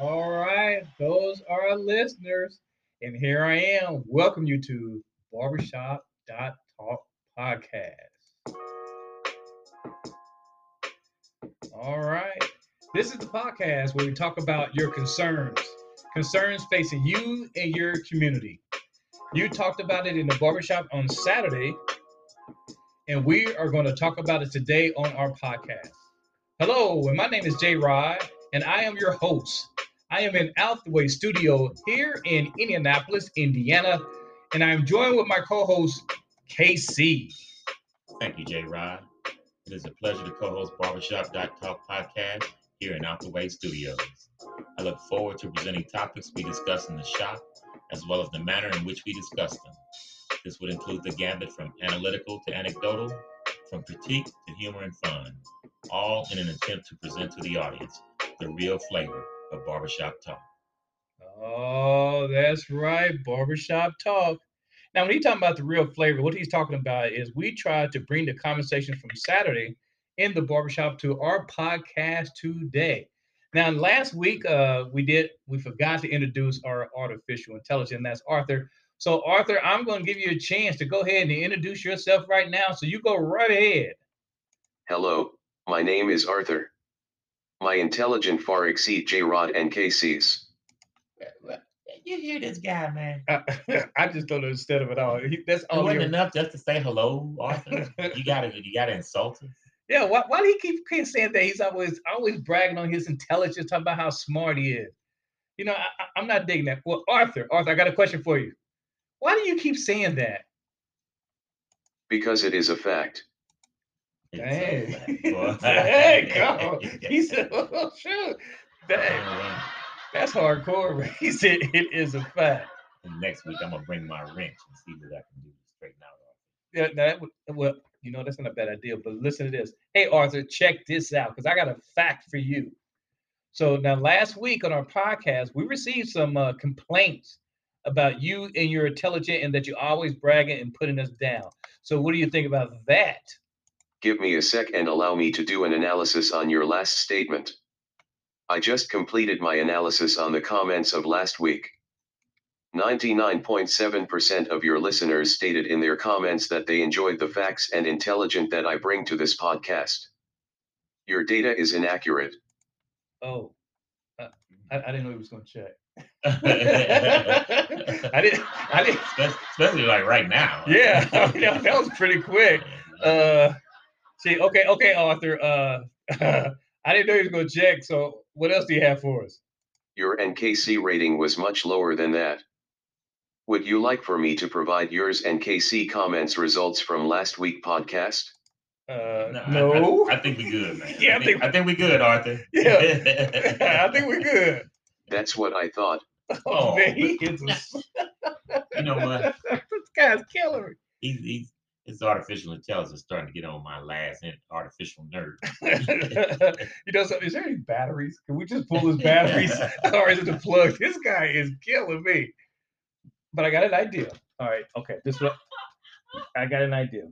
All right, those are our listeners. And here I am. Welcome you to Barbershop Talk Podcast. All right. This is the podcast where we talk about your concerns, concerns facing you and your community. You talked about it in the barbershop on Saturday, and we are going to talk about it today on our podcast. Hello, and my name is Jay Rod, and I am your host. I am in Out the Way Studio here in Indianapolis, Indiana, and I'm joined with my co-host KC. Thank you, Jay Rod. It is a pleasure to co-host Barbershop Talk podcast here in Out the Way Studios. I look forward to presenting topics we discuss in the shop, as well as the manner in which we discuss them. This would include the gambit from analytical to anecdotal, from critique to humor and fun, all in an attempt to present to the audience the real flavor of barbershop talk. Oh, that's right, barbershop talk. Now, when he's talking about the real flavor, what he's talking about is we try to bring the conversation from Saturday in the barbershop to our podcast today. Now, last week uh, we did we forgot to introduce our artificial intelligence. That's Arthur. So, Arthur, I'm going to give you a chance to go ahead and introduce yourself right now. So you go right ahead. Hello, my name is Arthur. My intelligent far exceed J Rod and KC's. You hear this guy, man? I, I just don't understand him at all. He, that's It all. wasn't he- enough just to say hello, Arthur. you gotta, you gotta insult him. Yeah, why, why do he keep, keep saying that? He's always always bragging on his intelligence, talking about how smart he is. You know, I, I- I'm not digging that. Well, Arthur, Arthur, I got a question for you. Why do you keep saying that? Because it is a fact. Dang. Boy. Dang, go. He said, oh, shoot. Dang, that's hardcore. man. He said, it is a fact. and next week I'm gonna bring my wrench and see what I can do to straighten out. Yeah, that would, well, you know, that's not a bad idea, but listen to this. Hey, Arthur, check this out because I got a fact for you. So now, last week on our podcast, we received some uh, complaints about you and your intelligent and that you're always bragging and putting us down. So, what do you think about that? Give me a sec and allow me to do an analysis on your last statement. I just completed my analysis on the comments of last week. 99.7% of your listeners stated in their comments that they enjoyed the facts and intelligent that I bring to this podcast. Your data is inaccurate. Oh, uh, I, I didn't know he was going to check. I I didn't. I didn't. Especially like right now. Yeah, that, that was pretty quick. Uh, see, okay, okay, Arthur. Uh, I didn't know he was going to check. So, what else do you have for us? Your NKC rating was much lower than that. Would you like for me to provide yours NKC comments results from last week podcast? Uh, I- no. I, I think we good, man. Yeah, I I think, think- I think we good, Arthur. Yeah. I think we're good. That's what I thought. Oh, Oh. man, he is a, you know what? this guy's killing me. He's, he's his artificial intelligence is starting to get on my last artificial nerve. you know, so is there any batteries? Can we just pull his batteries, or is it the plug? This guy is killing me. But I got an idea. All right, okay. This what I got an idea.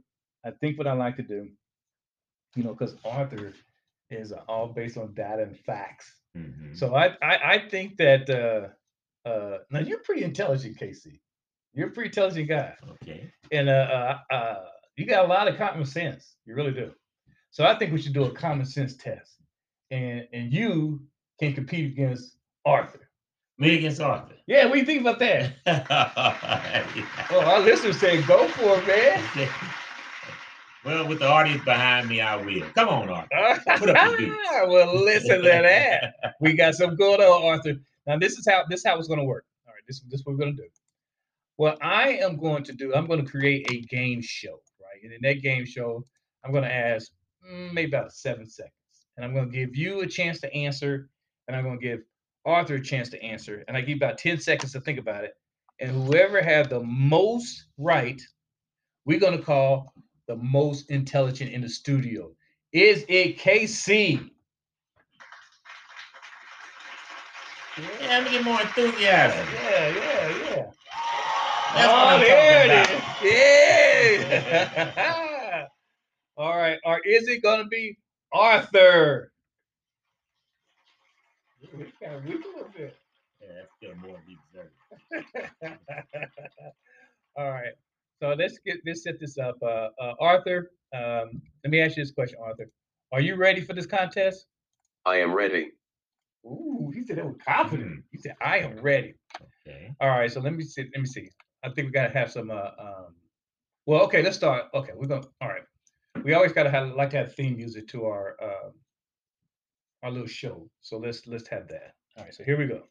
I think what I like to do, you know, because Arthur is all based on data and facts. Mhm. So I, I, I think that uh, uh, now you're pretty intelligent, Casey. You're a pretty intelligent guy okay. and uh, uh, uh, you got a lot of common sense. You really do. So I think we should do a common sense test, and and you can compete against Arthur. Me against Arthur. Yeah, what do you think about that? Yeah. Oh, our listeners say go for it, man. well, with the audience behind me, I will. Come on, Arthur. Put up your well, listen to that. We got some going on, Arthur. Now this is how this is how it's going to work. All right, this this is what we're going to do. What I am going to do, I'm going to create a game show, right? And in that game show, I'm going to ask mm, maybe about seven seconds, and I'm going to give you a chance to answer, and I'm going to give Arthur a chance to answer, and I give about ten seconds to think about it. And whoever had the most right, we're going to call the most intelligent in the studio. Is it KC? Yeah, let me get more enthusiasm. Yeah, yeah, yeah. That's oh, what I'm there talking it about. is. Yeah. All right. Or is it going to be Arthur? It's kind of weak a little bit. Yeah, that's still more than he deserves. All right. So let's get let's set this up. Uh, uh, Arthur, um, let me ask you this question, Arthur. Are you ready for this contest? I am ready. Ooh, he said that with confidence. He said, "I am ready." Okay. All right. So let me see. Let me see. I think we gotta have some. Uh, um, well, okay. Let's start. Okay, we're gonna. All right. We always gotta have like to have theme music to our um, our little show. So let's let's have that. All right. So here we go.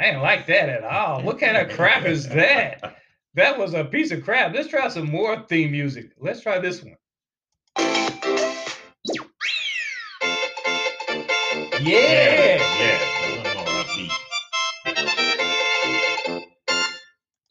I didn't like that at all. What kind of crap is that? That was a piece of crap. Let's try some more theme music. Let's try this one. Yeah.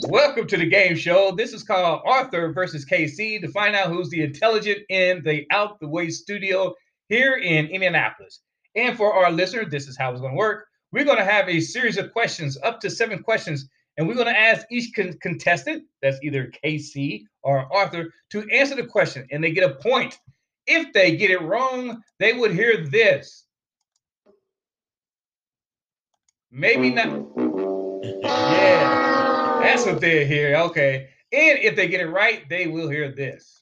Welcome to the game show. This is called Arthur versus KC to find out who's the intelligent in the Out the Way studio here in Indianapolis. And for our listeners, this is how it's going to work. We're going to have a series of questions, up to seven questions, and we're going to ask each con- contestant, that's either KC or Arthur, to answer the question, and they get a point. If they get it wrong, they would hear this. Maybe not. Yeah. That's what oh. they hear. Okay. And if they get it right, they will hear this.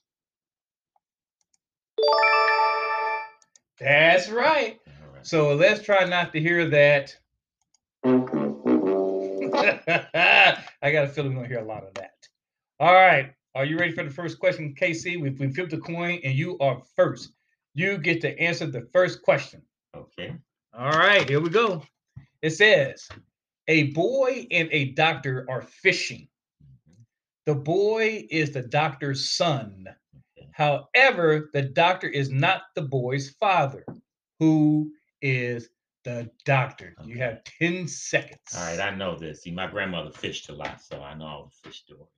That's right. So let's try not to hear that. I got a feeling we're going to hear a lot of that. All right. Are you ready for the first question, KC? We, we flipped the coin and you are first. You get to answer the first question. Okay. All right. Here we go. It says, a boy and a doctor are fishing. Mhm. The boy is the doctor's son. However, the doctor is not the boy's father. Who is the doctor? You have 10 seconds. All right, I know this. See, my grandmother fished a lot, so I know all the fish stories.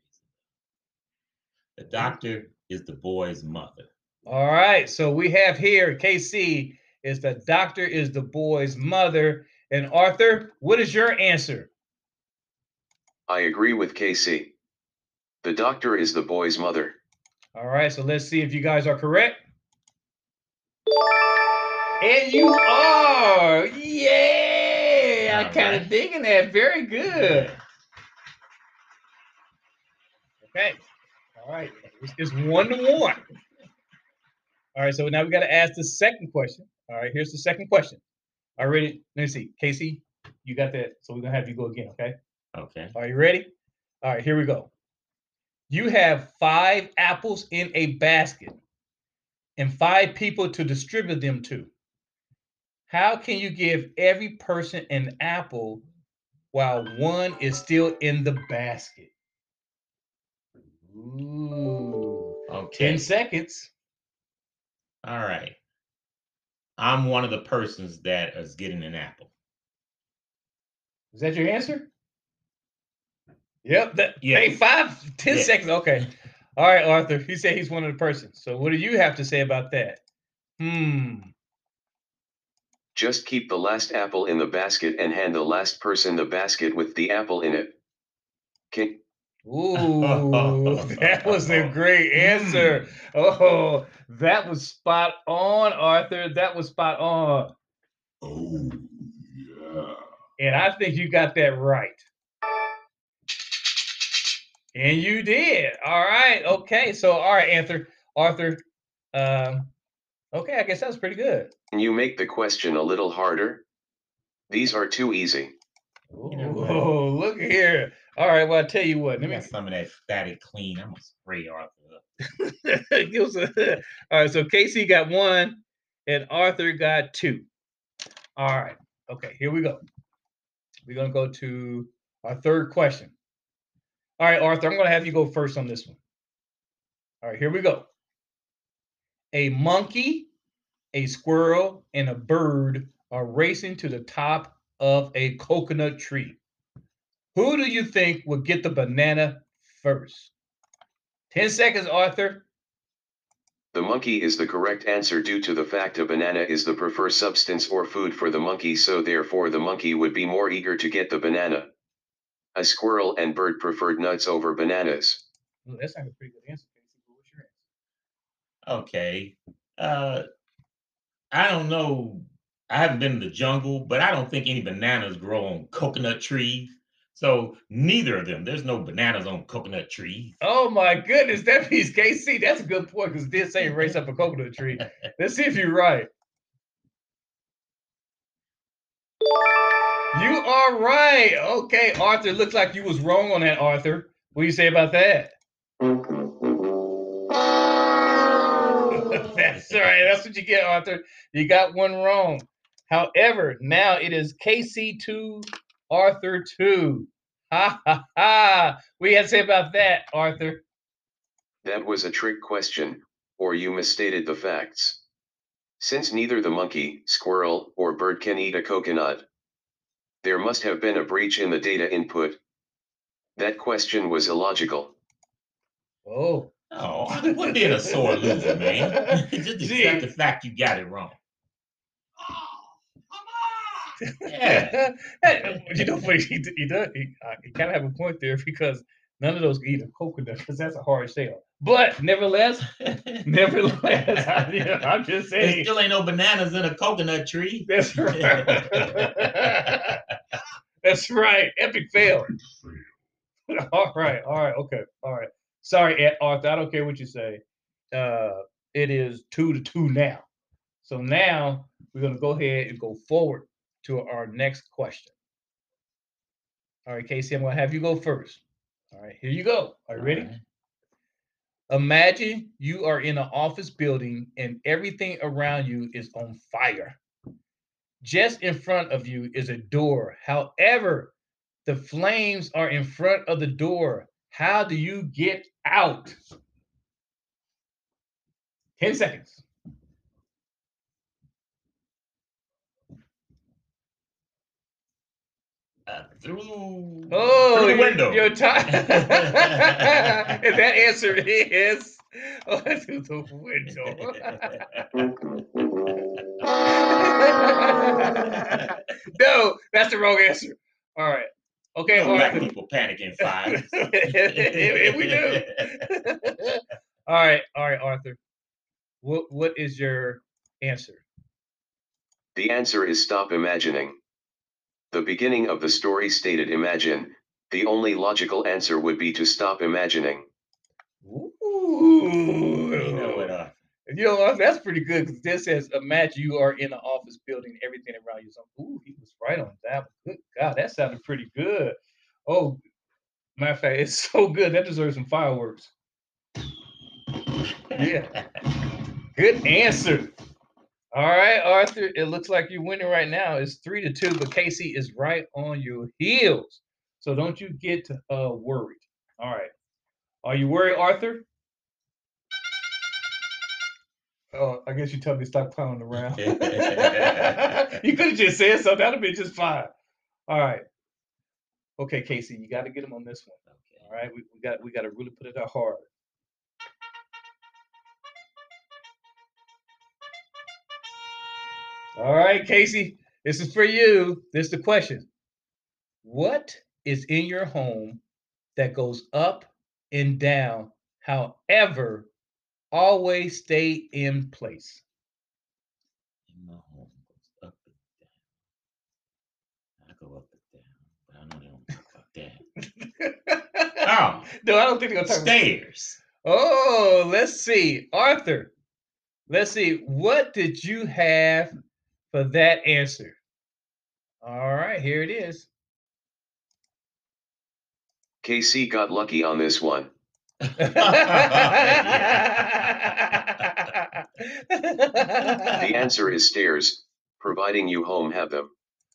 The doctor is the boy's mother. All right. So we have here KC is the doctor is the boy's mother. And Arthur, what is your answer? I agree with Casey. The doctor is the boy's mother. All right. So let's see if you guys are correct. And you are. Yeah. I'm kind of digging that. Very good. Okay. All right. It's, it's one to one. All right. So now we got to ask the second question. All right. Here's the second question. All right. Ready? Let me see. Casey, you got that. So we're going to have you go again. Okay. Okay. Are you ready? All right. Here we go. You have five apples in a basket and five people to distribute them to. How can you give every person an apple while one is still in the basket? Ooh. Okay. 10 seconds. All right. I'm one of the persons that is getting an apple. Is that your answer? Yep. That, Yeah. Hey, five, 10 Yeah. seconds. Okay. All right, Arthur. He said he's one of the persons. So what do you have to say about that? Hmm. Just keep the last apple in the basket and hand the last person the basket with the apple in it. King. Ooh, that was a great answer. Oh, that was spot on, Arthur. That was spot on. Oh, yeah. And I think you got that right. And you did. All right. Okay. So, all right, Arthur. Arthur. Um, okay, I guess that was pretty good. Can you make the question a little harder? These are too easy. You know what? Oh, look here. All right. Well, I tell you what. Let me me some of that static clean. I'm gonna spray Arthur up. Give us a- all right, so Casey got one and Arthur got two. All right. Okay, here we go. We're gonna go to our third question. All right, Arthur, I'm gonna have you go first on this one. All right, here we go. A monkey, a squirrel, and a bird are racing to the top of a coconut tree. Who do you think will get the banana first? 10 seconds, Arthur. The monkey is the correct answer due to the fact a banana is the preferred substance or food for the monkey so therefore the monkey would be more eager to get the banana. A squirrel and bird preferred nuts over bananas. Ooh, that's not a pretty good answer, Casey. but What's your answer? Okay. Uh I don't know. I haven't been in the jungle, but I don't think any bananas grow on coconut trees. So neither of them. There's no bananas on coconut trees. Oh my goodness, that means KC. That's a good point because did say race up a coconut tree. Let's see if you're right. You are right. Okay, Arthur. Looks like you was wrong on that, Arthur. What do you say about that? That's right. That's what you get, Arthur. You got one wrong. However, now it is KC2, Arthur 2. Ha ha ha. What do you have to say about that, Arthur? That was a trick question, or you misstated the facts. Since neither the monkey, squirrel, or bird can eat a coconut, there must have been a breach in the data input. That question was illogical. Oh. Oh, I wouldn't be a sore loser, man. Just Gee. accept the fact you got it wrong. Yeah. You know, but he, he does. He, uh, he kind of have a point there because none of those eat a coconut because that's a hard sell. But nevertheless, nevertheless, I, you know, I'm just There saying. still ain't no bananas in a coconut tree. That's right. that's right. Epic fail. all right. All right. Okay. All right. Sorry, Ed- Arthur. I don't care what you say. Uh, it is two to two now. So now we're going to go ahead and go forward to our next question. All right, Casey, I'm going to have you go first. All right, here you go. Are you ready? Alright. Imagine you are in an office building and everything around you is on fire. Just in front of you is a door. However, the flames are in front of the door. How do you get out? 10 seconds. Uh, through, Oh, through the your- window. Your time. and that answer is oh, through the window. no, that's the wrong answer. All right. Okay. Don't all let right. people panic in fires. If we do. all right. All right, Arthur. What What is your answer? The answer is stop imagining. The beginning of the story stated imagine. The only logical answer would be to stop imagining. Ooh. You know what? Uh, You know? That's pretty good because this says, imagine you are in an office building, everything around you. So, ooh, he was right on that one. Good God, that sounded pretty good. Oh, matter of fact, it's so good. That deserves some fireworks. Yeah. Good answer. All right, Arthur. It looks like you're winning right now. It's three to two, but Casey is right on your heels. So don't you get uh worried. All right. Are you worried, Arthur? Oh, I guess you tell me to stop clowning around. you could have just said something. That'd have been just fine. All right. Okay, Casey, you got to get him on this one. All right, we, we got we got to really put it out hard. All right, Casey, this is for you. This is the question. What is in your home that goes up and down, however, always stay in place? In my home goes up and down. I go up and down, but I know they don't talk about that. Oh, no, I don't think they're talk about stairs. Oh, let's see. Arthur, let's see. What did you have for that answer? All right, here it is. KC got lucky on this one. The the answer is stairs, providing you home have them.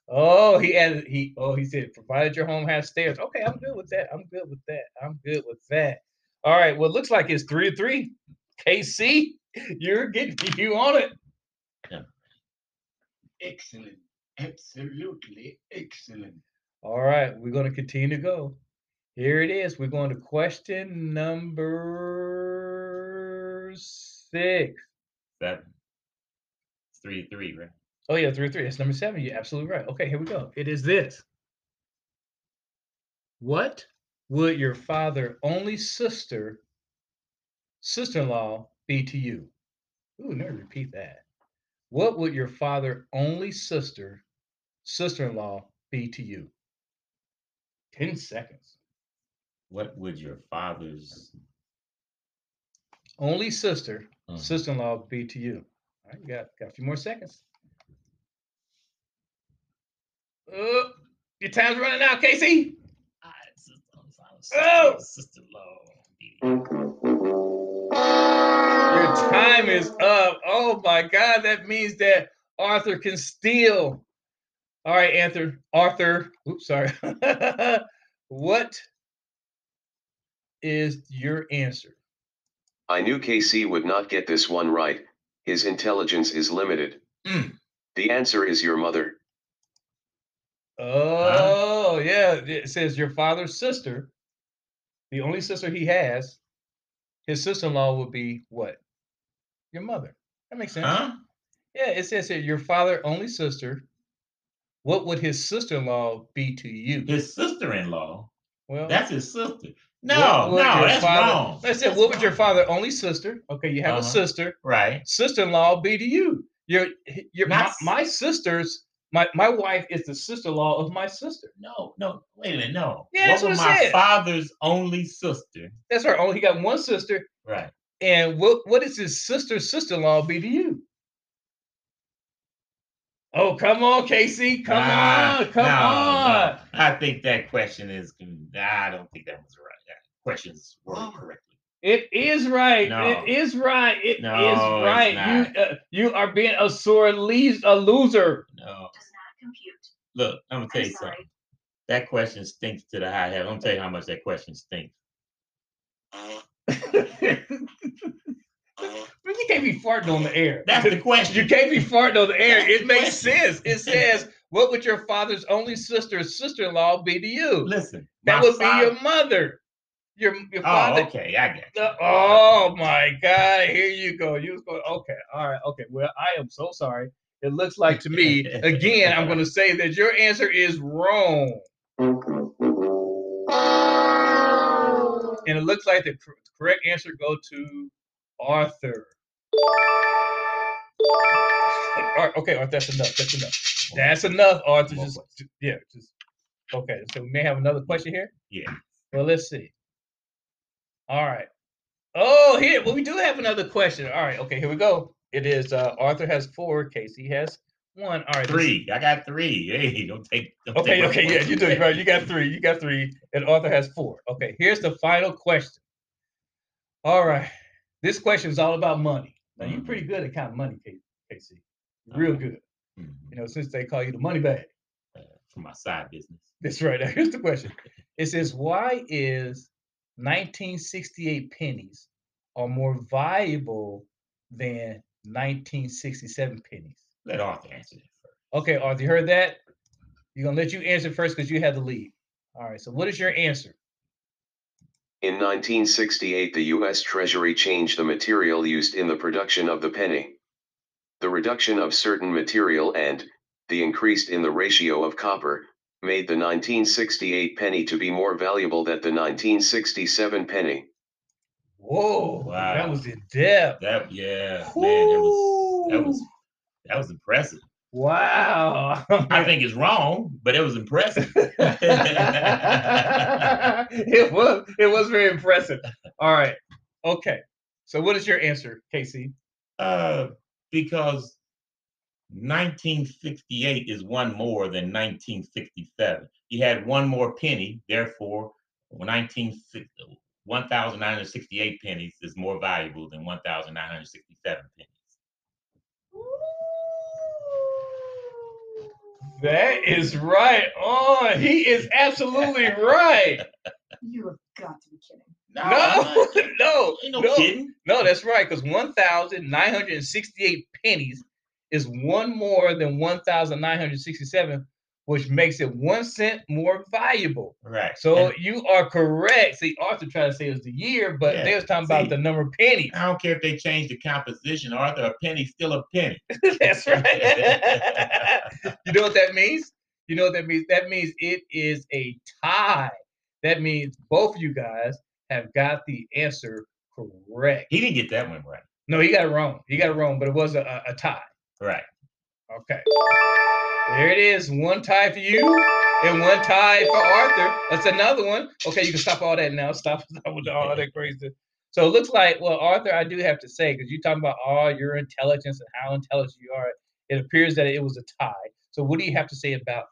Oh, he added he oh he said provided your home has stairs. Okay, I'm good with that. I'm good with that. I'm good with that. All right. Well, it looks like it's three to three. KC, you're getting you on it. Excellent. Absolutely excellent. All right, we're going to continue to go. Here it is. We're going to question number six. Seven. It's three three, right? Oh, yeah, three, three. That's number seven. You're absolutely right. Okay, here we go. It is this. What would your father only sister, sister in law, be to you? Ooh, never repeat that. What would your father only sister, sister-in-law be to you? 10 seconds. What would your father's Only sister, Mhm. sister-in-law be to you? All right, you got, got a few more seconds. Uh, your time's running out, Casey. Oh! Your time is up. Oh my God, that means that Arthur can steal. All right, Arthur. Arthur. Oops, sorry. what is your answer? I knew KC would not get this one right. His intelligence is limited. Mm. The answer is your mother. Oh, yeah. It says your father's sister, the only sister he has, his sister-in-law would be what? Your mother. That makes sense. Huh? Yeah, it says here your father only sister. What would his sister-in-law be to you? His sister-in-law. Well, That's his sister. No, what no, that's father- wrong. I said, That's what would your father only sister? Okay, you have a Uh-huh. sister. Right. Sister-in-law be to you. Your your my, my sister's my my wife is the sister-in-law of my sister. No, no, wait a minute, no. Yeah, that's what what would it my said. father's only sister? That's her only. He got one sister. Right. And what what is his sister's sister-in-law be to you? Oh, come on, Casey. Come Ah, on. Come no, on. no. I think that question is. I don't think that was right. That question's worded Oh. correctly. It is right. No. It is right. It is No, it's right. You uh, you are being a sore leas a loser. No. does not compute. Look, I'm gonna tell I'm you sorry. something. That question stinks to the high heaven. I'm gonna tell you how much that question stinks. But you can't be farting on the air. That's the question. You can't be farting on the air. That's the It makes question. sense. It says, "What would your father's only sister or sister-in-law be to you?" Listen. That my would be your mother. Your your Oh, father. okay. I get you. Uh, oh my God! Here you go. You was going. Okay. All right. Okay. Well, I am so sorry. It looks like to me again. I'm going to say that your answer is wrong, and it looks like the cor- correct answer go to Arthur. Okay, Arthur, that's enough. That's enough. That's enough, Arthur. Just, yeah, just okay. So we may have another question here. Yeah. Well, let's see. All right. Oh, here. Well, we do have another question. All right. Okay, here we go. It is uh Arthur has four. Casey has one. All right. this- Three. I got three. Hey, don't take. Don't Okay. take Okay. Yeah, you do it right. You got three. You got three, and Arthur has four. Okay. Here's the final question. All right. This question is all about money. Now you're Mhm. pretty good at counting money, K- Casey. Real Okay. good. Mhm. You know, since they call you the money bag. Uh, for my side business. That's right. Now here's the question. It says, why is 1968 pennies are more valuable than 1967 pennies? Let Arthur answer that first. Okay, Arthur, you heard that? You're gonna let you answer first because you had the lead. All right. So what is your answer? In 1968, the U.S. Treasury changed the material used in the production of the penny. The reduction of certain material and the increase in the ratio of copper made the 1968 penny to be more valuable than the 1967 penny. Whoa, Wow. that was in depth. That yeah, man, it was that was Whoo! That was impressive. wow. I think it's wrong, but it was impressive. it was it was very impressive. All right. Okay. So what is your answer, Casey? uh, because 1968 is one more than 1967. He had one more penny, therefore, 19, 1,968 pennies is more valuable than 1,967 pennies. That is right on. He is absolutely right. You have got to be kidding. No, No, no, no, no, kidding. no, that's right. Because 1,968 pennies is one more than 1,967, which makes it one cent more valuable. Right. So And you are correct. See, Arthur tried to say it was the year, but Yeah, they was talking about the number of pennies. I don't care if they change the composition, Arthur. A penny's still a penny. That's right. you know what that means? You know what that means? That means it is a tie. That means both of you guys have got the answer correct. He didn't get that one right. No, he got it wrong. He got it wrong, but it was a, a tie. Right. Okay. There it is. One tie for you and one tie for Arthur. That's another one. Okay, you can stop all that now. Stop, stop with all that crazy. So it looks like, well, Arthur, I do have to say, because you're talking about all your intelligence and how intelligent you are, it appears that it was a tie. So what do you have to say about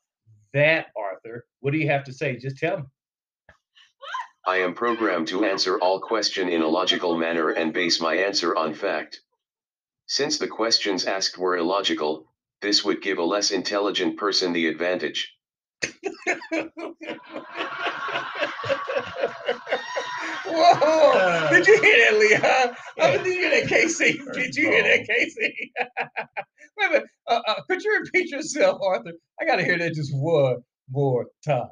that, Arthur? What do you have to say? Just tell me. I am programmed to answer all question in a logical manner and base my answer on fact. Since the questions asked were illogical, this would give a less intelligent person the advantage. Whoa! Did you hear that, Leon? Oh, Yeah. did you hear that, Casey? Did you hear that, of Casey? Wait a minute. Uh, uh, could you repeat yourself, Arthur? I got to hear that just one more time.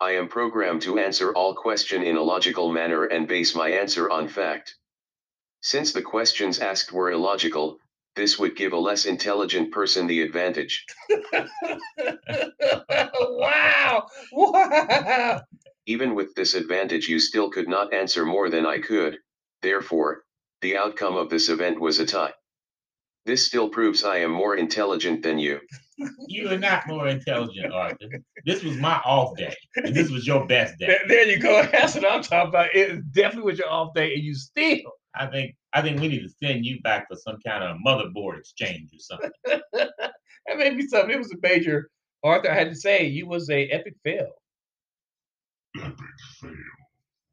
I am programmed to answer all question in a logical manner and base my answer on fact. Since the questions asked were illogical, this would give a less intelligent person the advantage. wow! Wow! Even with this advantage, you still could not answer more than I could. Therefore, the outcome of this event was a tie. This still proves I am more intelligent than you. You are not more intelligent, Arthur. This was my off day, and this was your best day. There, there you go. That's what I'm talking about. It definitely was your off day, and you still. I think I think we need to send you back for some kind of motherboard exchange or something. that may be something. It was a major. Arthur, I had to say, you was a epic fail. Epic fail.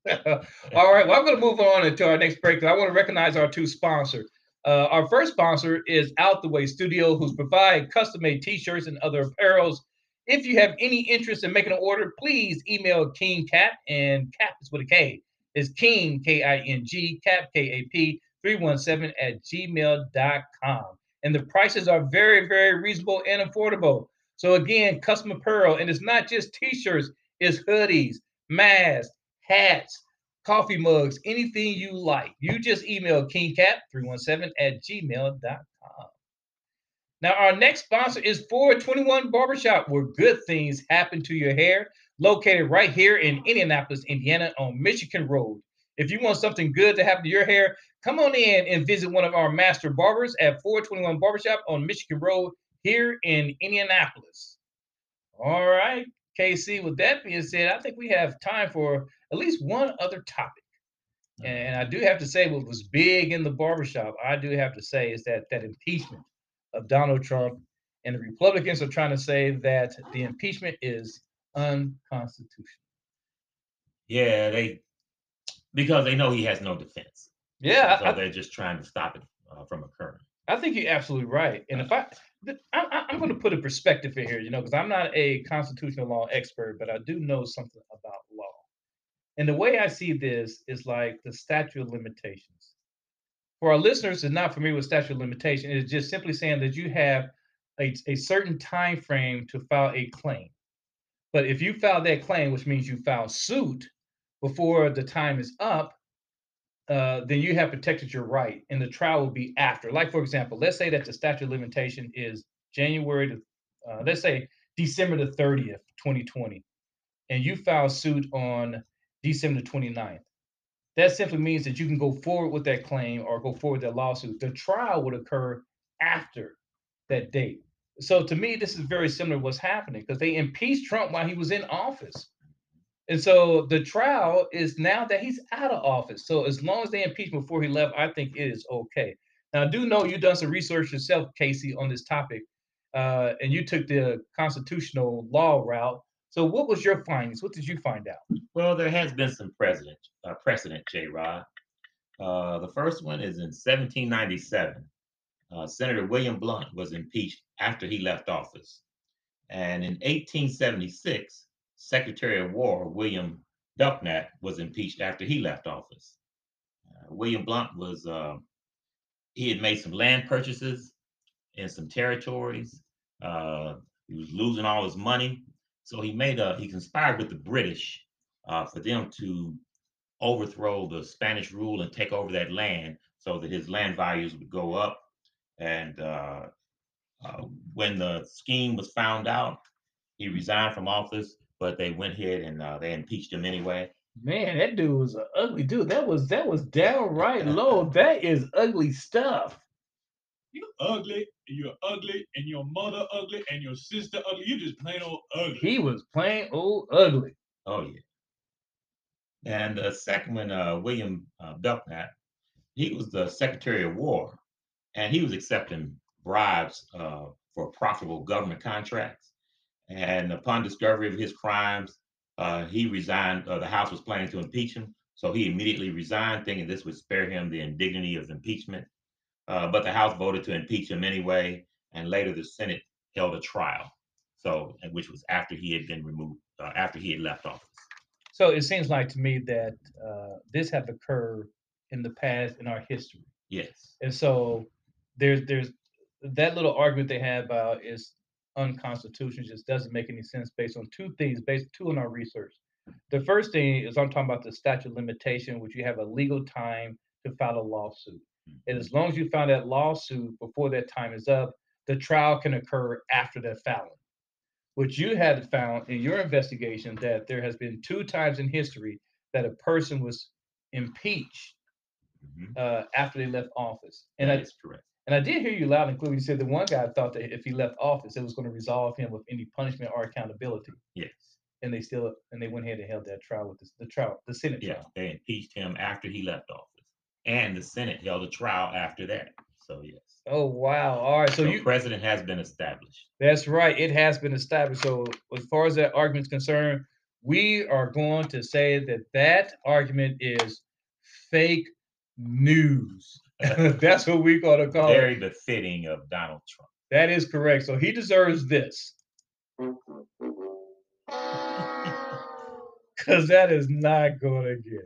All right. Well, I'm going to move on into our next break. 'cause I want to recognize our two sponsors. Uh, our first sponsor is Out the Way Studio, who's provide custom-made T-shirts and other apparels. If you have any interest in making an order, please email King Cap, and Cap is with a K. It's King K I N G Cap K A P 317 at gmail.com. And the prices are very, very reasonable and affordable. So again, custom apparel, and it's not just T-shirts; it's hoodies, masks, hats, coffee mugs, anything you like. You just email kingcap317 at gmail.com. Now, our next sponsor is 421 Barbershop, where good things happen to your hair, located right here in Indianapolis, Indiana, on Michigan Road. If you want something good to happen to your hair, come on in and visit one of our master barbers at 421 Barbershop on Michigan Road here in Indianapolis. All right, KC, with that being said, I think we have time for at least one other topic. And I do have to say, what was big in the barbershop, I do have to say, is that that impeachment of Donald Trump. And the Republicans are trying to say that the impeachment is unconstitutional. Yeah, they because they know he has no defense. Yeah, so I, they're just trying to stop it uh, from occurring. I think you're absolutely right. And if I, I, I'm going to put a perspective in here, you know, because I'm not a constitutional law expert, but I do know something about law. And the way I see this is like the statute of limitations. For our listeners who are not familiar with statute of limitation, it's just simply saying that you have a, a certain time frame to file a claim. But if you file that claim, which means you file suit before the time is up, uh, then you have protected your right, and the trial will be after. Like, for example, let's say that the statute of limitation is January to, uh, let's say December the 30th, 2020, and you file suit on December the 29th. That simply means that you can go forward with that claim or go forward with that lawsuit. The trial would occur after that date. So to me, this is very similar to what's happening because they impeached Trump while he was in office. And so the trial is now that he's out of office. So as long as they impeach before he left, I think it is okay. Now I do know you've done some research yourself, Casey, on this topic, uh, and you took the constitutional law route. So what was your findings? What did you find out? Well, there has been some precedent, uh, precedent, J. Rod. Uh, the first one is in 1797. Uh, Senator William Blount was impeached after he left office. And in 1876, Secretary of War William Ducknat was impeached after he left office. Uh, William Blount was, uh, he had made some land purchases in some territories. Uh, he was losing all his money. So he made a, he conspired with the British uh, for them to overthrow the Spanish rule and take over that land so that his land values would go up. And uh, uh, when the scheme was found out, he resigned from office, but they went ahead and uh, they impeached him anyway. Man, that dude was an ugly dude. That was that was downright low. That is ugly stuff. You ugly, you're ugly, and your mother ugly, and your sister ugly. You just plain old ugly. He was plain old ugly. Oh yeah. And the second one, uh, William uh, Belknap, he was the Secretary of War, and he was accepting bribes uh, for profitable government contracts. And upon discovery of his crimes, uh, he resigned. Uh, the House was planning to impeach him, so he immediately resigned, thinking this would spare him the indignity of impeachment. Uh, but the House voted to impeach him anyway, and later the Senate held a trial. So, which was after he had been removed, uh, after he had left office. So it seems like to me that uh, this have occurred in the past in our history, Yes. and so there's there's that little argument they have about is unconstitutional. Just doesn't make any sense based on two things, based two on our research. The first thing is I'm talking about the statute of limitation, which you have a legal time to file a lawsuit, and as long as you file that lawsuit before that time is up, the trial can occur after that filing. Which you had found in your investigation that there has been two times in history that a person was impeached Mhm. uh, after they left office. And That I is correct. And I did hear you loud and clear. You said the one guy thought that if he left office, it was going to resolve him with any punishment or accountability. Yes. And they still and they went ahead and held that trial with this, the trial, the Senate Yeah. trial. They impeached him after he left office, and the Senate held a trial after that. So yes. Oh wow! All right, so So you president has been established. that's right. It has been established. So as far as that argument is concerned, we are going to say that that argument is fake news. that's what we're going to call it. Very befitting of Donald Trump. That is correct. So he deserves this. Because that is not going to get.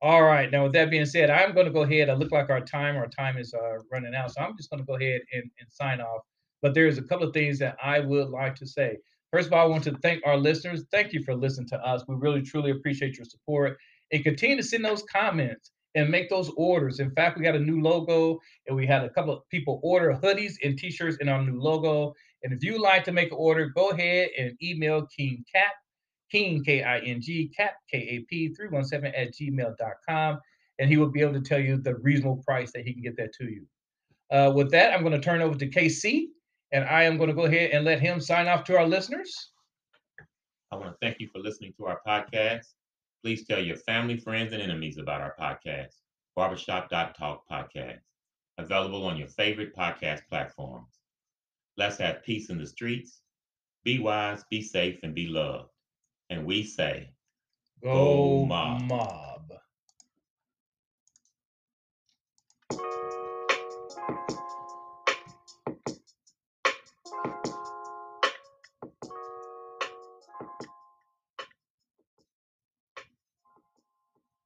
All right. Now, with that being said, I'm going to go ahead. I look like our time, our time is uh, running out. So I'm just going to go ahead and, and sign off. But there's a couple of things that I would like to say. First of all, I want to thank our listeners. Thank you for listening to us. We really, truly appreciate your support. And continue to send those comments and make those orders. In fact, we got a new logo and we had a couple of people order hoodies and t-shirts in our new logo. And if you like to make an order, go ahead and email King Cap, King K-I-N-G, Cap, K-A-P 317 at gmail.com. And he will be able to tell you the reasonable price that he can get that to you. Uh, with that, I'm going to turn over to KC and I am going to go ahead and let him sign off to our listeners. I want to thank you for listening to our podcast. Please tell your family, friends, and enemies about our podcast, Barbershop.talk podcast, available on your favorite podcast platforms. Let's have peace in the streets. Be wise, be safe, and be loved. And we say, Go Go mob. mob.